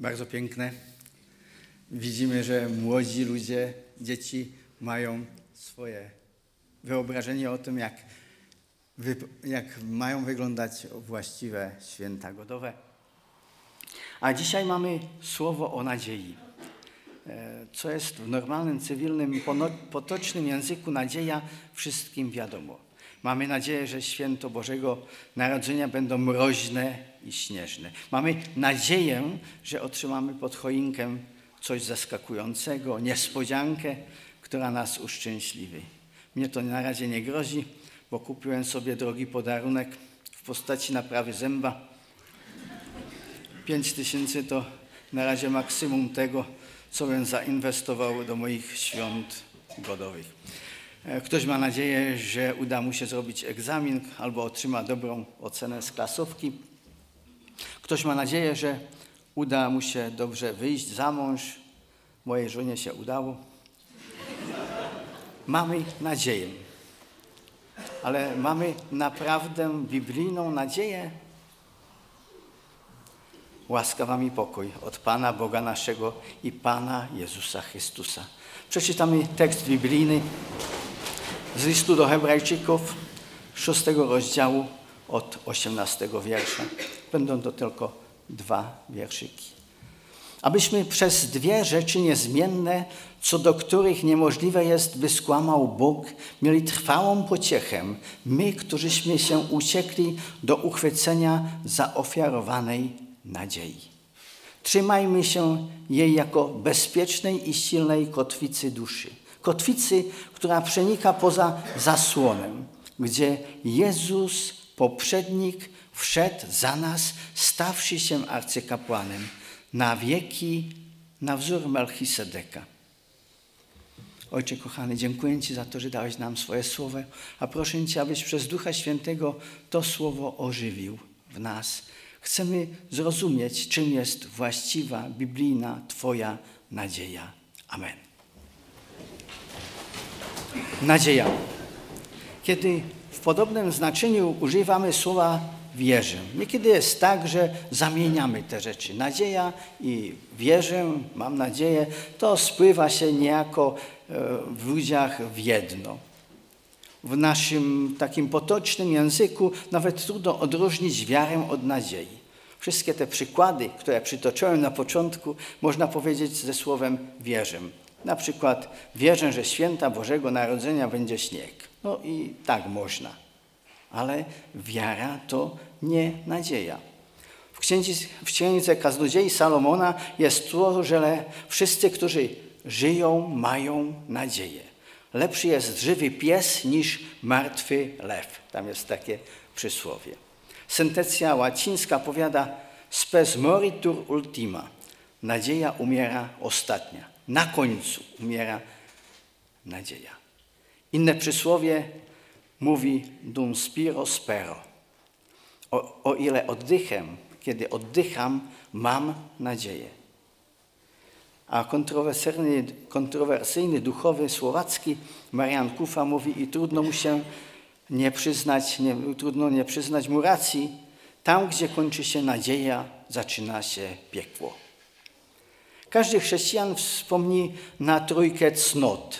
Bardzo piękne. Widzimy, że młodzi ludzie, dzieci mają swoje wyobrażenie o tym, jak, jak mają wyglądać właściwe święta godowe. A dzisiaj mamy słowo o nadziei. E, co jest w normalnym, cywilnym, potocznym języku nadzieja, wszystkim wiadomo. Mamy nadzieję, że święto Bożego Narodzenia będą mroźne i śnieżne. Mamy nadzieję, że otrzymamy pod choinkę coś zaskakującego, niespodziankę, która nas uszczęśliwi. Mnie to na razie nie grozi, bo kupiłem sobie drogi podarunek w postaci naprawy zęba. Pięć tysięcy to na razie maksimum tego, co bym zainwestował do moich świąt godowych. E, ktoś ma nadzieję, że uda mu się zrobić egzamin albo otrzyma dobrą ocenę z klasówki. Ktoś ma nadzieję, że uda mu się dobrze wyjść za mąż. Mojej żonie się udało. Mamy nadzieję. Ale mamy naprawdę biblijną nadzieję. Łaska wam i pokój od Pana Boga naszego i Pana Jezusa Chrystusa. Przeczytamy tekst biblijny z listu do Hebrajczyków, szóstego rozdziału od osiemnastego wiersza. Będą to tylko dwa wierszyki. Abyśmy przez dwie rzeczy niezmienne, co do których niemożliwe jest, by skłamał Bóg, mieli trwałą pociechę, my, którzyśmy się uciekli do uchwycenia zaofiarowanej nadziei. Trzymajmy się jej jako bezpiecznej i silnej kotwicy duszy kotwicy, która przenika poza zasłonem, gdzie Jezus, poprzednik, wszedł za nas, stawszy się arcykapłanem na wieki, na wzór Melchisedeka. Ojcze kochany, dziękuję Ci za to, że dałeś nam swoje słowo, a proszę Cię, abyś przez Ducha Świętego to słowo ożywił w nas. Chcemy zrozumieć, czym jest właściwa, biblijna Twoja nadzieja. Amen. Nadzieja. Kiedy w podobnym znaczeniu używamy słowa wierzę. Niekiedy jest tak, że zamieniamy te rzeczy. Nadzieja i wierzę, mam nadzieję, to spływa się niejako e, w ludziach w jedno. W naszym takim potocznym języku nawet trudno odróżnić wiarę od nadziei. Wszystkie te przykłady, które przytoczyłem na początku, można powiedzieć ze słowem wierzę. Na przykład wierzę, że święta Bożego Narodzenia będzie śnieg. No i tak można. Ale wiara to nie nadzieja. W księdze, w księdze Kaznodziei Salomona jest to, że wszyscy, którzy żyją, mają nadzieję. Lepszy jest żywy pies niż martwy lew. Tam jest takie przysłowie. Sentencja łacińska powiada spes moritur ultima. Nadzieja umiera ostatnia na końcu umiera nadzieja. Inne przysłowie mówi dum spiro spero. O, o ile oddychem, kiedy oddycham, mam nadzieję. A kontrowersyjny, kontrowersyjny duchowy słowacki Marian Kufa mówi i trudno mu się nie przyznać, nie, trudno nie przyznać mu racji, tam gdzie kończy się nadzieja, zaczyna się piekło. Każdy chrześcijan wspomni na trójkę cnot.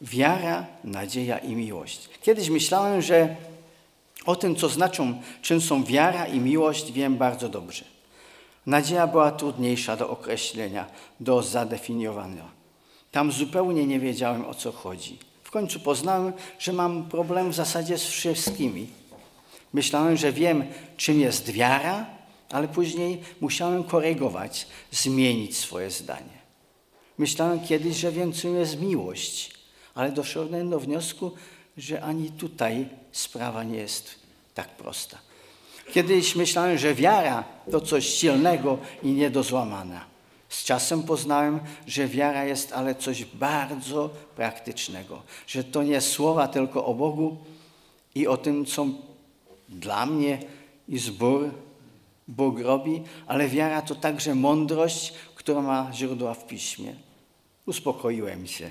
Wiara, nadzieja i miłość. Kiedyś myślałem, że o tym, co znaczą, czym są wiara i miłość, wiem bardzo dobrze. Nadzieja była trudniejsza do określenia, do zadefiniowania. Tam zupełnie nie wiedziałem, o co chodzi. W końcu poznałem, że mam problem w zasadzie z wszystkimi. Myślałem, że wiem, czym jest wiara, ale później musiałem korygować, zmienić swoje zdanie. Myślałem kiedyś, że więcej jest miłość, ale doszedłem do wniosku, że ani tutaj sprawa nie jest tak prosta. Kiedyś myślałem, że wiara to coś silnego i nie do złamania. Z czasem poznałem, że wiara jest ale coś bardzo praktycznego, że to nie słowa tylko o Bogu i o tym, co dla mnie i zbór Bóg robi, ale wiara to także mądrość, która ma źródła w piśmie. Uspokoiłem się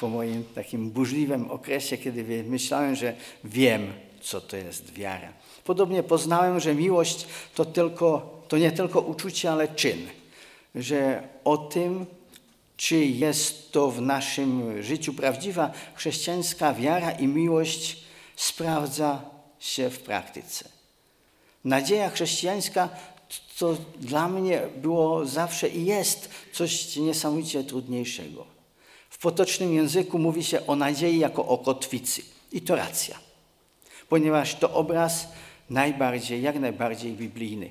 po moim takim burzliwym okresie, kiedy myślałem, że wiem, co to jest wiara. Podobnie poznałem, że miłość to, tylko, to nie tylko uczucie, ale czyn. że o tym, czy jest to w naszym życiu prawdziwa chrześcijańska wiara i miłość, sprawdza się w praktyce. Nadzieja chrześcijańska to dla mnie było zawsze i jest coś niesamowicie trudniejszego. W potocznym języku mówi się o nadziei jako o kotwicy. I to racja, ponieważ to obraz najbardziej, jak najbardziej biblijny.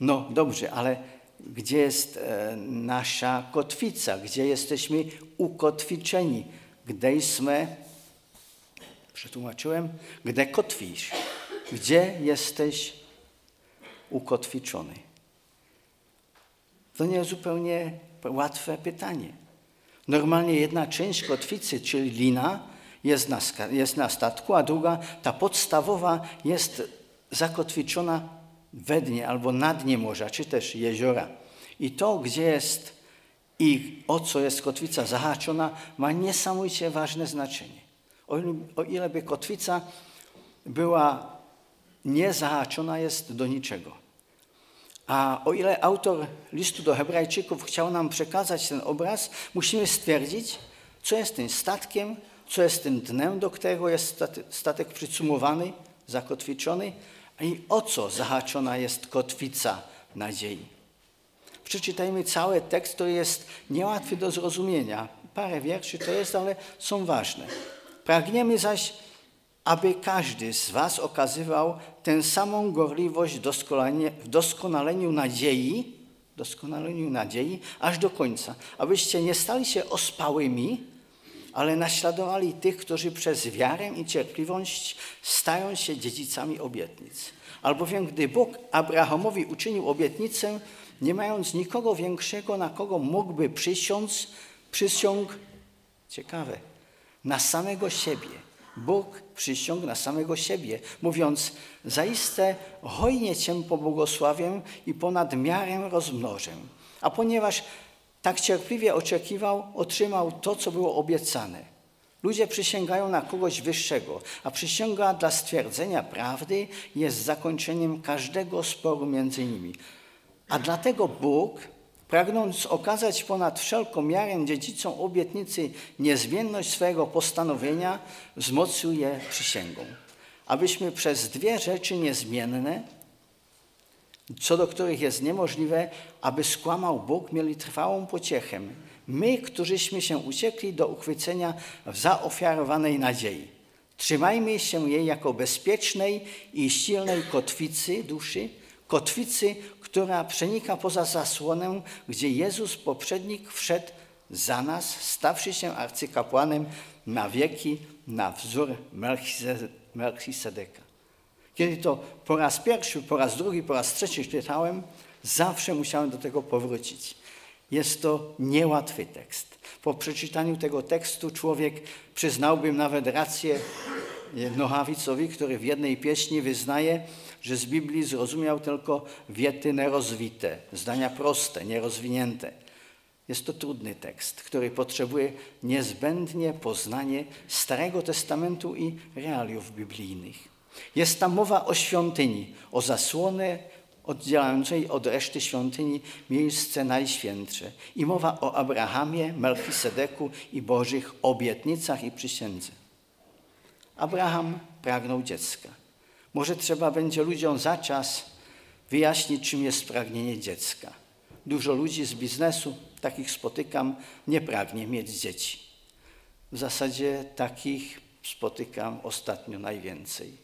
No dobrze, ale gdzie jest e, nasza kotwica? Gdzie jesteśmy ukotwiczeni? Gdyśmy, przetłumaczyłem, gdzie kotwisz? Gdzie jesteś ukotwiczony? To nie jest zupełnie łatwe pytanie. Normalnie jedna część kotwicy, czyli lina, jest na, jest na statku, a druga, ta podstawowa, jest zakotwiczona we dnie albo na dnie morza, czy też jeziora. I to, gdzie jest i o co jest kotwica zahaczona, ma niesamowicie ważne znaczenie. O ile, o ile by kotwica była niezahaczona, jest do niczego. A o ile autor listu do Hebrajczyków chciał nam przekazać ten obraz, musimy stwierdzić, co jest tym statkiem, co jest tym dnem, do którego jest statek przycumowany, zakotwiczony, i o co zahaczona jest kotwica nadziei. Przeczytajmy cały tekst, to jest niełatwy do zrozumienia. Parę wierszy to jest, ale są ważne. Pragniemy zaś, aby każdy z Was okazywał tę samą gorliwość w doskonaleniu nadziei, doskonaleniu nadziei, aż do końca, abyście nie stali się ospałymi, ale naśladowali tych, którzy przez wiarę i cierpliwość stają się dziedzicami obietnic. Albowiem gdy Bóg Abrahamowi uczynił obietnicę, nie mając nikogo większego, na kogo mógłby przysiąc, przysiąg, ciekawe, na samego siebie. Bóg przysiągł na samego siebie, mówiąc, zaiste hojnie Cię pobłogosławię i ponad miarę rozmnożę. A ponieważ tak cierpliwie oczekiwał, otrzymał to, co było obiecane. Ludzie przysięgają na kogoś wyższego, a przysięga dla stwierdzenia prawdy jest zakończeniem każdego sporu między nimi. A dlatego Bóg, pragnąc okazać ponad wszelką miarę dziedzicom obietnicy niezmienność swojego postanowienia, wzmocnił je przysięgą. Abyśmy przez dwie rzeczy niezmienne, co do których jest niemożliwe, aby skłamał Bóg, mieli trwałą pociechę. My, którzyśmy się uciekli do uchwycenia w zaofiarowanej nadziei. Trzymajmy się jej jako bezpiecznej i silnej kotwicy duszy, kotwicy, która przenika poza zasłonę, gdzie Jezus, poprzednik, wszedł za nas, stawszy się arcykapłanem na wieki, na wzór Melchisedeka. Kiedy to po raz pierwszy, po raz drugi, po raz trzeci czytałem, zawsze musiałem do tego powrócić. Jest to niełatwy tekst. Po przeczytaniu tego tekstu człowiek przyznałbym nawet rację Nohawicowi, który w jednej pieśni wyznaje, że z Biblii zrozumiał tylko wiety nerozwite, zdania proste, nierozwinięte. Jest to trudny tekst, który potrzebuje niezbędnie poznanie Starego Testamentu i realiów biblijnych. Jest tam mowa o świątyni, o zasłonę oddzielającej od reszty świątyni miejsce najświętsze. I mowa o Abrahamie, Melchisedeku i Bożych obietnicach i przysiędze. Abraham pragnął dziecka. Może trzeba będzie ludziom za czas wyjaśnić, czym jest pragnienie dziecka. Dużo ludzi z biznesu, takich spotykam, nie pragnie mieć dzieci. W zasadzie takich spotykam ostatnio najwięcej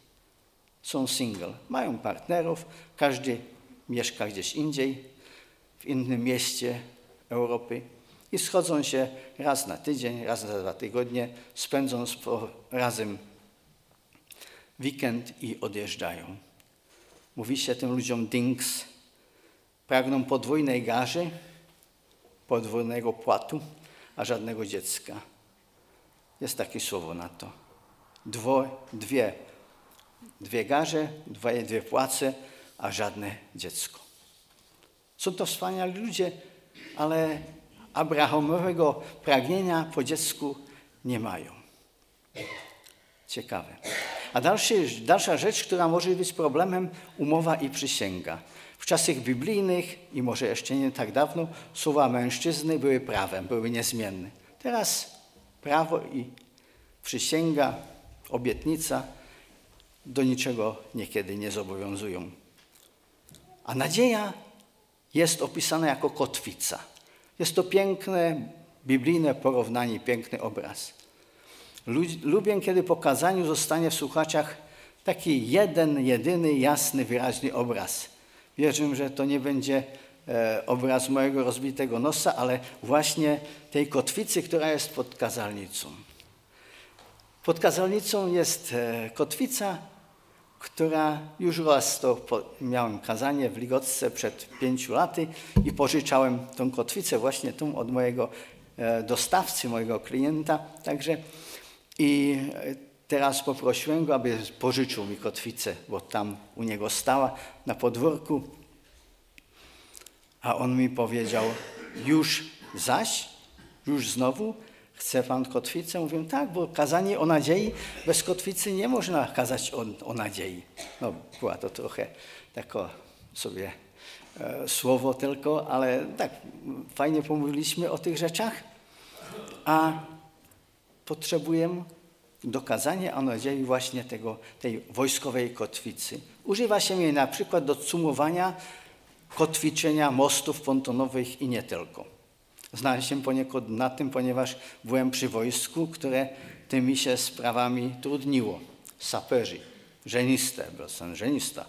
są single. Mają partnerów, każdy mieszka gdzieś indziej, w innym mieście Europy i schodzą się raz na tydzień, raz na dwa tygodnie, spędzą razem weekend i odjeżdżają. Mówi się tym ludziom dings. Pragną podwójnej garzy, podwójnego płatu, a żadnego dziecka. Jest takie słowo na to. Dwo, dwie Dwie garze, dwie, dwie płace, a żadne dziecko. Są to wspaniali ludzie, ale Abrahamowego pragnienia po dziecku nie mają. Ciekawe. A dalszy, dalsza rzecz, która może być problemem, umowa i przysięga. W czasach biblijnych i może jeszcze nie tak dawno słowa mężczyzny były prawem, były niezmienne. Teraz prawo i przysięga, obietnica do niczego niekiedy nie zobowiązują. A nadzieja jest opisana jako kotwica. Jest to piękne, biblijne porównanie, piękny obraz. Lubię, kiedy po kazaniu zostanie w słuchaczach taki jeden, jedyny, jasny, wyraźny obraz. Wierzę, że to nie będzie e, obraz mojego rozbitego nosa, ale właśnie tej kotwicy, która jest pod kazalnicą. Pod kazalnicą jest e, kotwica, która już raz to miałem kazanie w Ligotce przed pięciu laty i pożyczałem tą kotwicę właśnie tą od mojego e, dostawcy, mojego klienta. Także i teraz poprosiłem go, aby pożyczył mi kotwicę, bo tam u niego stała na podwórku. A on mi powiedział, już zaś, już znowu, chce pan kotwicę? Mówię, tak, bo kazanie o nadziei, bez kotwicy nie można kazać o, o nadziei. No, była to trochę takie sobie e, słowo tylko, ale tak, fajnie pomówiliśmy o tych rzeczach, a potrzebujemy do kazania o nadziei właśnie tego, tej wojskowej kotwicy. Używa się jej na przykład do cumowania kotwiczenia mostów pontonowych i nie tylko. Znałem się poniekąd na tym, ponieważ byłem przy wojsku, które tymi się sprawami trudniło. Saperzy, żeniste, byłem żenista.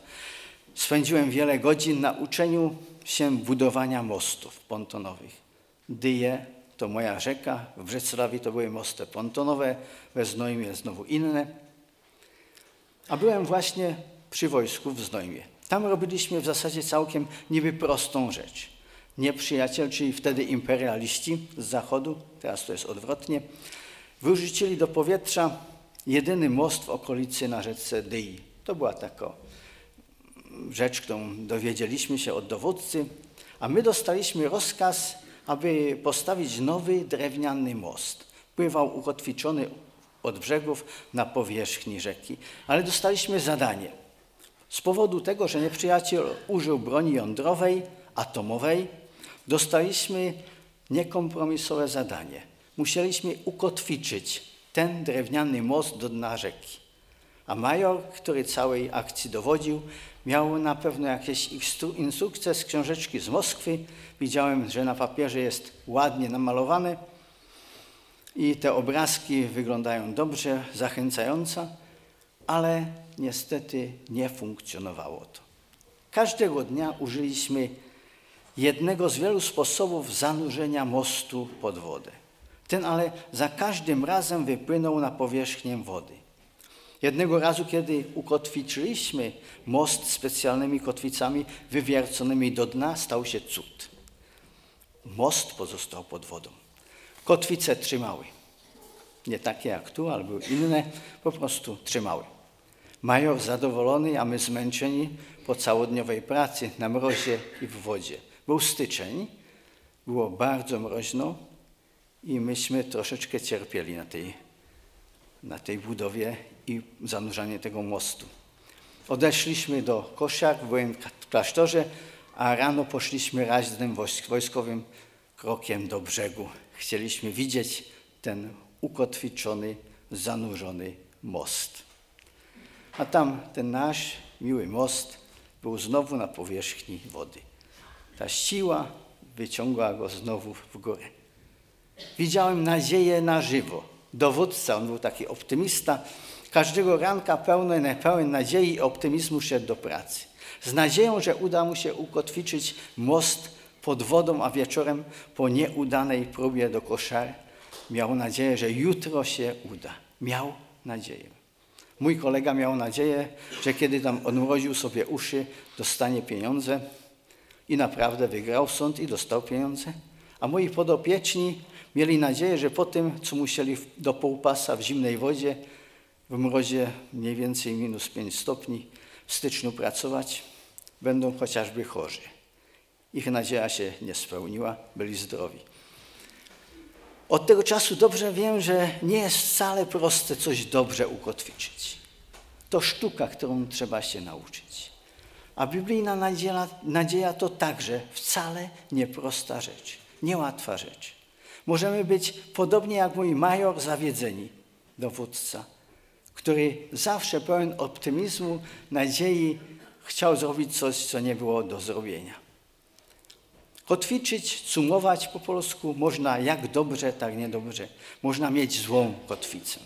Spędziłem wiele godzin na uczeniu się budowania mostów pontonowych. Dyje to moja rzeka, w Brzeclawie to były mosty pontonowe, we Znojmie znowu inne. A byłem właśnie przy wojsku w Znojmie. Tam robiliśmy w zasadzie całkiem niby prostą rzecz nieprzyjaciel, czyli wtedy imperialiści z zachodu, teraz to jest odwrotnie, wyrzucili do powietrza jedyny most w okolicy na rzece Dyi. To była taka rzecz, którą dowiedzieliśmy się od dowódcy, a my dostaliśmy rozkaz, aby postawić nowy drewniany most. Pływał ukotwiczony od brzegów na powierzchni rzeki, ale dostaliśmy zadanie. Z powodu tego, że nieprzyjaciel użył broni jądrowej, atomowej, dostaliśmy niekompromisowe zadanie. Musieliśmy ukotwiczyć ten drewniany most do dna rzeki. A major, który całej akcji dowodził, miał na pewno jakieś instrukcje z książeczki z Moskwy. Widziałem, że na papierze jest ładnie namalowane i te obrazki wyglądają dobrze, zachęcająco, ale niestety nie funkcjonowało to. Każdego dnia użyliśmy jednego z wielu sposobów zanurzenia mostu pod wodę. Ten ale za każdym razem wypłynął na powierzchnię wody. Jednego razu, kiedy ukotwiczyliśmy most specjalnymi kotwicami wywierconymi do dna, stał się cud. Most pozostał pod wodą. Kotwice trzymały. Nie takie jak tu, ale były inne, po prostu trzymały. Major zadowolony, a my zmęczeni po całodniowej pracy na mrozie i w wodzie. Był styczeń, było bardzo mroźno i myśmy troszeczkę cierpieli na tej, na tej budowie i zanurzanie tego mostu. Odeszliśmy do koszar, byłem w klasztorze, a rano poszliśmy raźnym wojskowym krokiem do brzegu. Chcieliśmy widzieć ten ukotwiczony, zanurzony most. A tam ten nasz miły most był znowu na powierzchni wody. Ta siła wyciągła go znowu w górę. Widziałem nadzieję na żywo. Dowódca, on był taki optymista, każdego ranka pełny, pełen nadziei i optymizmu szedł do pracy. Z nadzieją, że uda mu się ukotwiczyć most pod wodą, a wieczorem po nieudanej próbie do koszar miał nadzieję, że jutro się uda. Miał nadzieję. Mój kolega miał nadzieję, że kiedy tam odmroził sobie uszy, dostanie pieniądze i naprawdę wygrał sąd i dostał pieniądze. A moi podopieczni mieli nadzieję, że po tym, co musieli do półpasa w zimnej wodzie, w mrozie mniej więcej minus 5 stopni w styczniu pracować, będą chociażby chorzy. Ich nadzieja się nie spełniła, byli zdrowi. Od tego czasu dobrze wiem, że nie jest wcale proste coś dobrze ukotwiczyć. To sztuka, którą trzeba się nauczyć. A biblijna nadzieja, nadzieja to także wcale nieprosta rzecz, niełatwa rzecz. Możemy być podobnie jak mój major zawiedzeni, dowódca, który zawsze pełen optymizmu, nadziei chciał zrobić coś, co nie było do zrobienia. Kotwiczyć, cumować po polsku można jak dobrze, tak niedobrze. Można mieć złą kotwicę.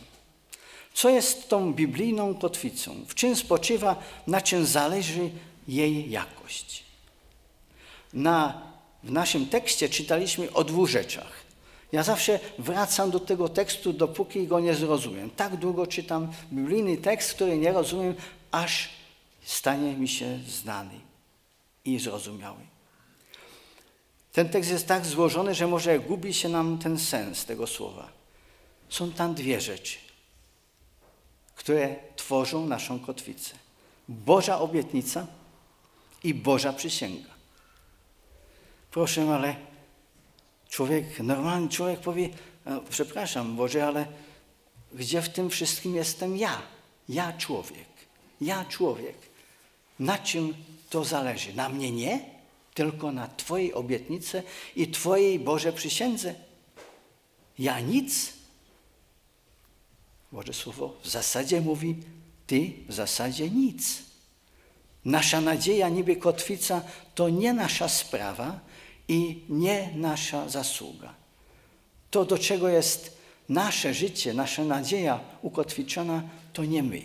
Co jest tą biblijną kotwicą? W czym spoczywa, na czym zależy jej jakość? Na, w naszym tekście czytaliśmy o dwóch rzeczach. Ja zawsze wracam do tego tekstu, dopóki go nie zrozumiem. Tak długo czytam biblijny tekst, który nie rozumiem, aż stanie mi się znany i zrozumiały. Ten tekst jest tak złożony, że może gubi się nam ten sens tego słowa. Są tam dwie rzeczy, które tworzą naszą kotwicę. Boża obietnica i Boża przysięga. Proszę, ale człowiek, normalny człowiek powie, no, przepraszam Boże, ale gdzie w tym wszystkim jestem ja? Ja człowiek. Ja człowiek. Na czym to zależy? Na mnie nie? tylko na Twojej obietnicy i Twojej Boże przysiędze. Ja nic. Boże Słowo w zasadzie mówi, Ty w zasadzie nic. Nasza nadzieja, niby kotwica, to nie nasza sprawa i nie nasza zasługa. To, do czego jest nasze życie, nasza nadzieja ukotwiczona, to nie my.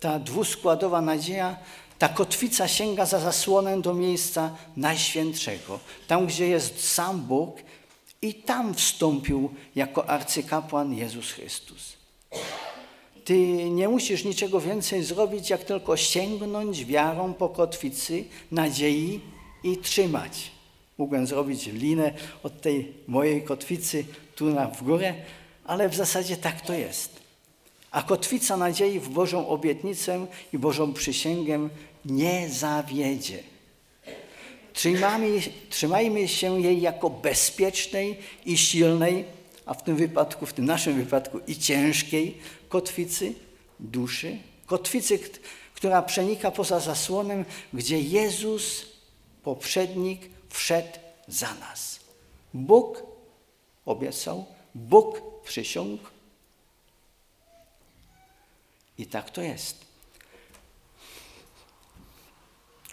Ta dwuskładowa nadzieja ta kotwica sięga za zasłonę do miejsca najświętszego, tam gdzie jest sam Bóg i tam wstąpił jako arcykapłan Jezus Chrystus. Ty nie musisz niczego więcej zrobić, jak tylko sięgnąć wiarą po kotwicy nadziei i trzymać. Mógłbym zrobić linę od tej mojej kotwicy tu na w górę, ale w zasadzie tak to jest. A kotwica nadziei w Bożą obietnicę i Bożą przysięgę nie zawiedzie. Trzymajmy, trzymajmy się jej jako bezpiecznej i silnej, a w tym wypadku, w tym naszym wypadku i ciężkiej kotwicy duszy, kotwicy, która przenika poza zasłonem, gdzie Jezus, poprzednik, wszedł za nas. Bóg obiecał, Bóg przysiągł i tak to jest.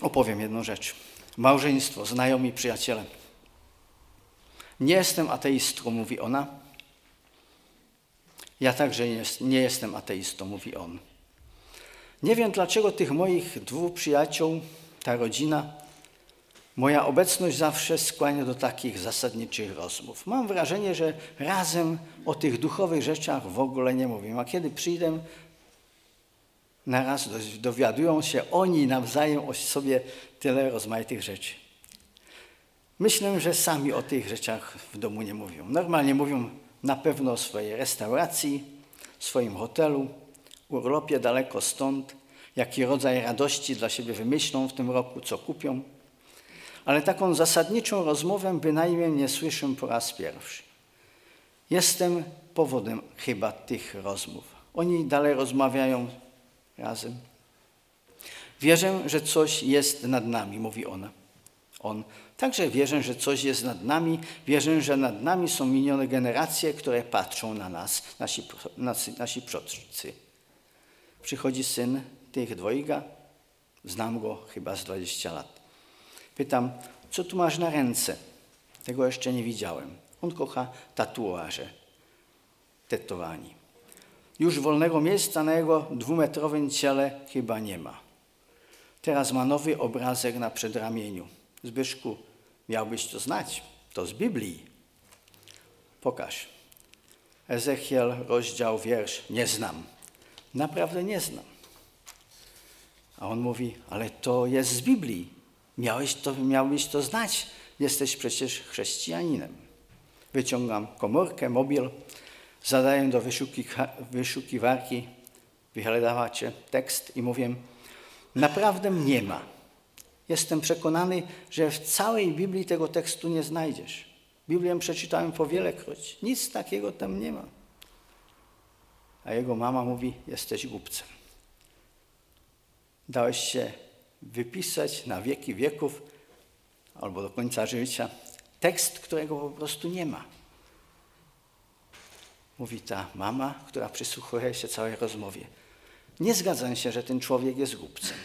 Opowiem jedną rzecz. Małżeństwo, znajomi, przyjaciele. Nie jestem ateistką, mówi ona. Ja także nie jestem ateistą, mówi on. Nie wiem, dlaczego tych moich dwóch przyjaciół, ta rodzina, moja obecność zawsze skłania do takich zasadniczych rozmów. Mam wrażenie, że razem o tych duchowych rzeczach w ogóle nie mówimy. A kiedy przyjdę, naraz dowiadują się oni nawzajem o sobie tyle rozmaitych rzeczy. Myślę, że sami o tych rzeczach w domu nie mówią. Normalnie mówią na pewno o swojej restauracji, swoim hotelu, urlopie daleko stąd, jaki rodzaj radości dla siebie wymyślą w tym roku, co kupią. Ale taką zasadniczą rozmowę bynajmniej nie słyszę po raz pierwszy. Jestem powodem chyba tych rozmów. Oni dalej rozmawiają razem. Wierzę, że coś jest nad nami, mówi ona. On. Także wierzę, że coś jest nad nami. Wierzę, że nad nami są minione generacje, które patrzą na nas, nasi, nasi, nasi przodcy. Przychodzi syn tych dwojga. Znam go chyba z 20 lat. Pytam, co tu masz na ręce? Tego jeszcze nie widziałem. On kocha tatuaże, tetowani. Już wolnego miejsca na jego dwumetrowym ciele chyba nie ma. Teraz ma nowy obrazek na przedramieniu. Zbyszku, miałbyś to znać. To z Biblii. Pokaż. Ezechiel, rozdział, wiersz. Nie znam. Naprawdę nie znam. A on mówi, ale to jest z Biblii. Miałeś to, miałbyś to znać. Jesteś przecież chrześcijaninem. Wyciągam komórkę, mobil, zadaję do wyszukiwarki, wyhledávače tekst i mówię, naprawdę nie ma. Jestem przekonany, że w całej Biblii tego tekstu nie znajdziesz. Biblię przeczytałem po wielekroć. Nic takiego tam nie ma. A jego mama mówi, jesteś głupcem. Dałeś się wypisać na wieki wieków albo do końca życia tekst, którego po prostu nie ma. Mówi ta mama, która przysłuchuje się całej rozmowie. Nie zgadzam się, że ten człowiek jest głupcem.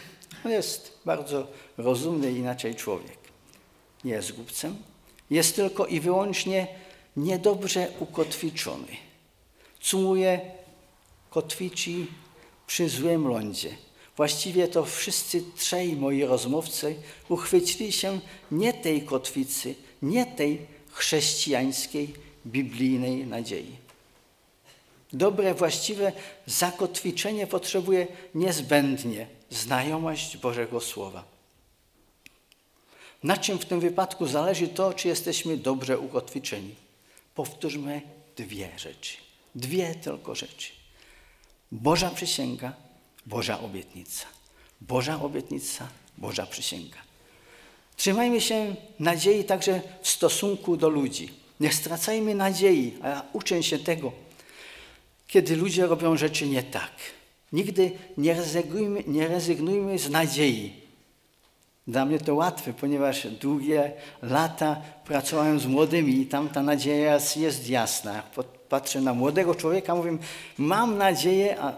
On jest bardzo rozumny inaczej człowiek. Nie jest głupcem, jest tylko i wyłącznie niedobrze ukotwiczony. Cumuje, kotwici przy złym lądzie. Właściwie to wszyscy trzej moi rozmówcy uchwycili się nie tej kotwicy, nie tej chrześcijańskiej, biblijnej nadziei. Dobre, właściwe zakotwiczenie potrzebuje niezbędnie znajomość Bożego Słowa. Na czym w tym wypadku zależy to, czy jesteśmy dobrze ukotwiczeni? Powtórzmy dwie rzeczy. Dwie tylko rzeczy. Boża przysięga, Boża obietnica. Boża obietnica, Boża przysięga. Trzymajmy się nadziei także w stosunku do ludzi. Nie stracajmy nadziei, a ja uczę się tego, kiedy ludzie robią rzeczy nie tak. Nigdy nie rezygnujmy, nie rezygnujmy z nadziei. Dla mnie to łatwe, ponieważ długie lata pracowałem z młodymi i tam ta nadzieja jest jasna. Patrzę na młodego człowieka, mówię, mam nadzieję, a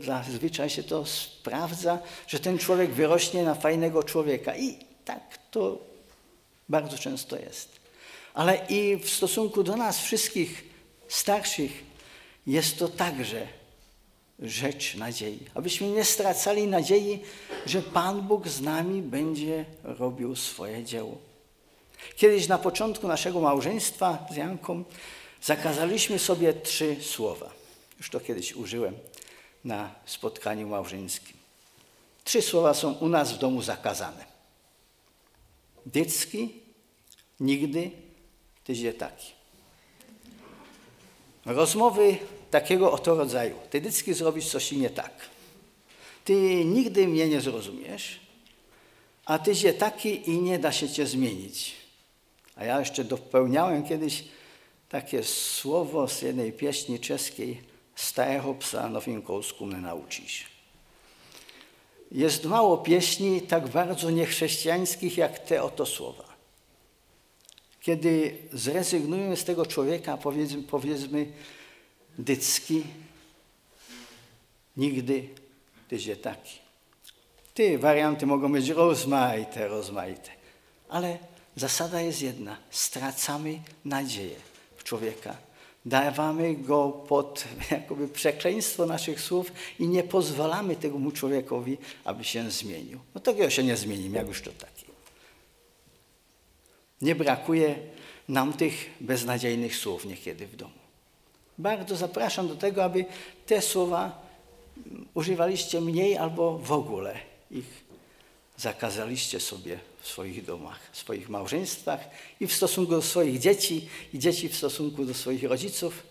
zazwyczaj się to sprawdza, że ten człowiek wyrośnie na fajnego człowieka. I tak to bardzo często jest. Ale i w stosunku do nas wszystkich starszych jest to także rzecz nadziei. Abyśmy nie stracali nadziei, że Pan Bóg z nami będzie robił swoje dzieło. Kiedyś na początku naszego małżeństwa z Janką zakazaliśmy sobie trzy słowa. Już to kiedyś użyłem na spotkaniu małżeńskim. Trzy słowa są u nas w domu zakazane. Dycki, nigdy, tyś taki. Rozmowy takiego oto rodzaju. Ty dycki zrobisz coś nie tak. Ty nigdy mnie nie zrozumiesz, a ty się taki i nie da się cię zmienić. A ja jeszcze dopełniałem kiedyś takie słowo z jednej pieśni czeskiej Starego psa nowinkołsku mnie nauczyć. Jest mało pieśni tak bardzo niechrześcijańskich jak te oto słowa. Kiedy zrezygnujemy z tego człowieka, powiedzmy, powiedzmy dycki, nigdy tyś je taki. Ty, warianty mogą być rozmaite, rozmaite, ale zasada jest jedna. Stracamy nadzieję w człowieka. Dawamy go pod jakoby przekleństwo naszych słów i nie pozwalamy temu człowiekowi, aby się zmienił. No takiego się nie zmieni, jak już to taki. Nie brakuje nam tych beznadziejnych słów niekiedy w domu. Bardzo zapraszam do tego, aby te słowa używaliście mniej albo w ogóle ich zakazaliście sobie w swoich domach, w swoich małżeństwach i w stosunku do swoich dzieci i dzieci w stosunku do swoich rodziców.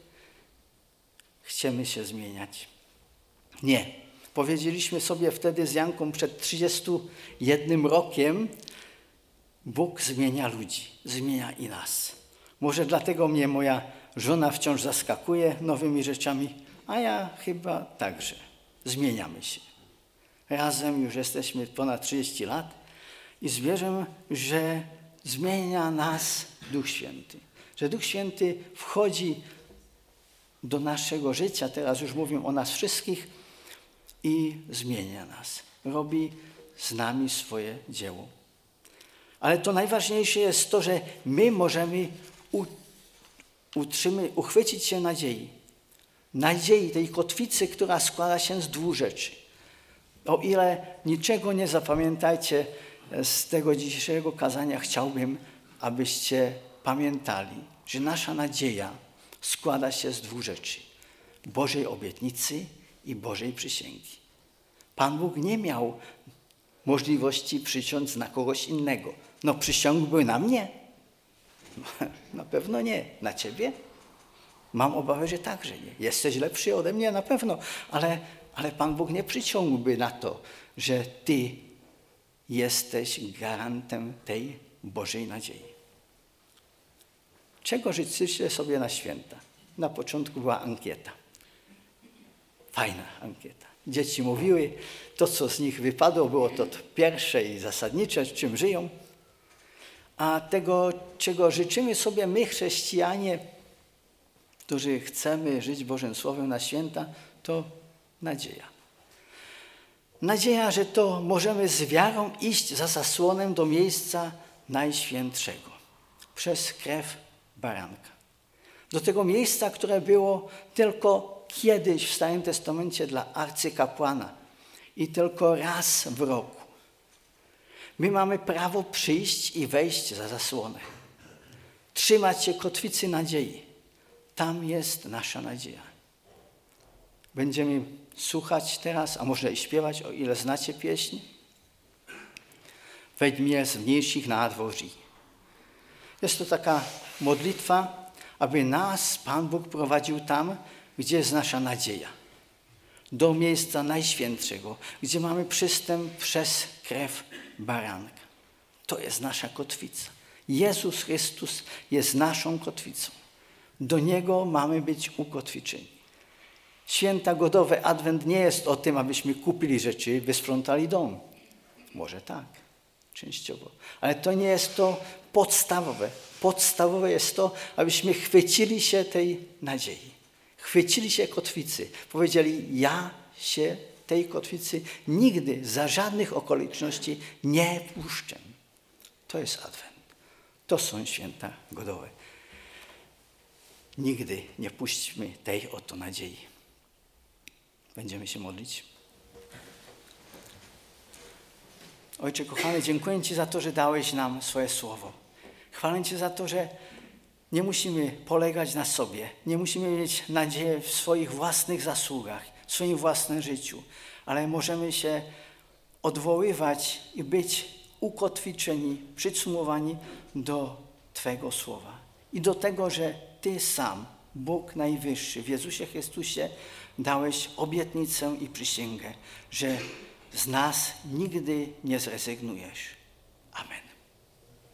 Chcemy się zmieniać. Nie. Powiedzieliśmy sobie wtedy z Janką przed 31 rokiem, Bóg zmienia ludzi, zmienia i nas. Może dlatego mnie moja żona wciąż zaskakuje nowymi rzeczami, a ja chyba także. Zmieniamy się. Razem już jesteśmy ponad 30 lat i zwierzę, że zmienia nas Duch Święty. Że Duch Święty wchodzi do naszego życia, teraz już mówię o nas wszystkich, i zmienia nas. Robi z nami swoje dzieło. Ale to najważniejsze jest to, że my możemy utrzymy, uchwycić się nadziei. Nadziei, tej kotwicy, która składa się z dwóch rzeczy. O ile niczego nie zapamiętajcie z tego dzisiejszego kazania, chciałbym, abyście pamiętali, że nasza nadzieja składa się z dwóch rzeczy. Bożej obietnicy i Bożej przysięgi. Pan Bóg nie miał możliwości przysiąc na kogoś innego. No przysiągłby na mnie. Na pewno nie. Na ciebie? Mam obawę, że także nie. Jesteś lepszy ode mnie na pewno, ale, ale Pan Bóg nie przyciągłby na to, że ty jesteś gwarantem tej Bożej nadziei. Czego życzycie sobie na święta? Na początku była ankieta. Fajna ankieta. dzieci mówiły, to co z nich wypadło, było to pierwsze i zasadnicze, czym żyją. A tego, czego życzymy sobie my, chrześcijanie, którzy chcemy żyć Bożym Słowem na święta, to nadzieja. Nadzieja, że to możemy z wiarą iść za zasłonem do miejsca Najświętszego przez krew baranka. Do tego miejsca, które było tylko kiedyś w Starym Testamencie dla arcykapłana i tylko raz w roku. My mamy prawo przyjść i wejść za zasłonę. Trzymać się kotwicy nadziei. Tam jest nasza nadzieja. Będziemy słuchać teraz, a może i śpiewać, o ile znacie pieśń. Wejdź mnie z mniejszych nadworzy. Jest to taka modlitwa, aby nas Pan Bóg prowadził tam, gdzie jest nasza nadzieja. Do miejsca Najświętszego, gdzie mamy przystęp przez krew baranka. To jest nasza kotwica. Jezus Chrystus jest naszą kotwicą. Do Niego mamy być ukotwiczeni. Święta godowe Adwent nie jest o tym, abyśmy kupili rzeczy, wysprzątali dom. Może tak, częściowo. Ale to nie jest to podstawowe. Podstawowe jest to, abyśmy chwycili się tej nadziei. Chwycili się kotwicy. Powiedzieli, ja się tej kotwicy nigdy za żadnych okoliczności nie puszczę. To jest Adwent. To są święta godowe. Nigdy nie puśćmy tej oto nadziei. Będziemy się modlić. Ojcze kochany, dziękuję Ci za to, że dałeś nam swoje słowo. Chwalę Cię za to, że nie musimy polegać na sobie, nie musimy mieć nadziei w swoich własnych zasługach, w swoim własnym życiu, ale możemy się odwoływać i być ukotwiczeni, przycumowani do Twego słowa i do tego, że Ty sam, Bóg Najwyższy w Jezusie Chrystusie, dałeś obietnicę i przysięgę, że z nas nigdy nie zrezygnujesz. Amen.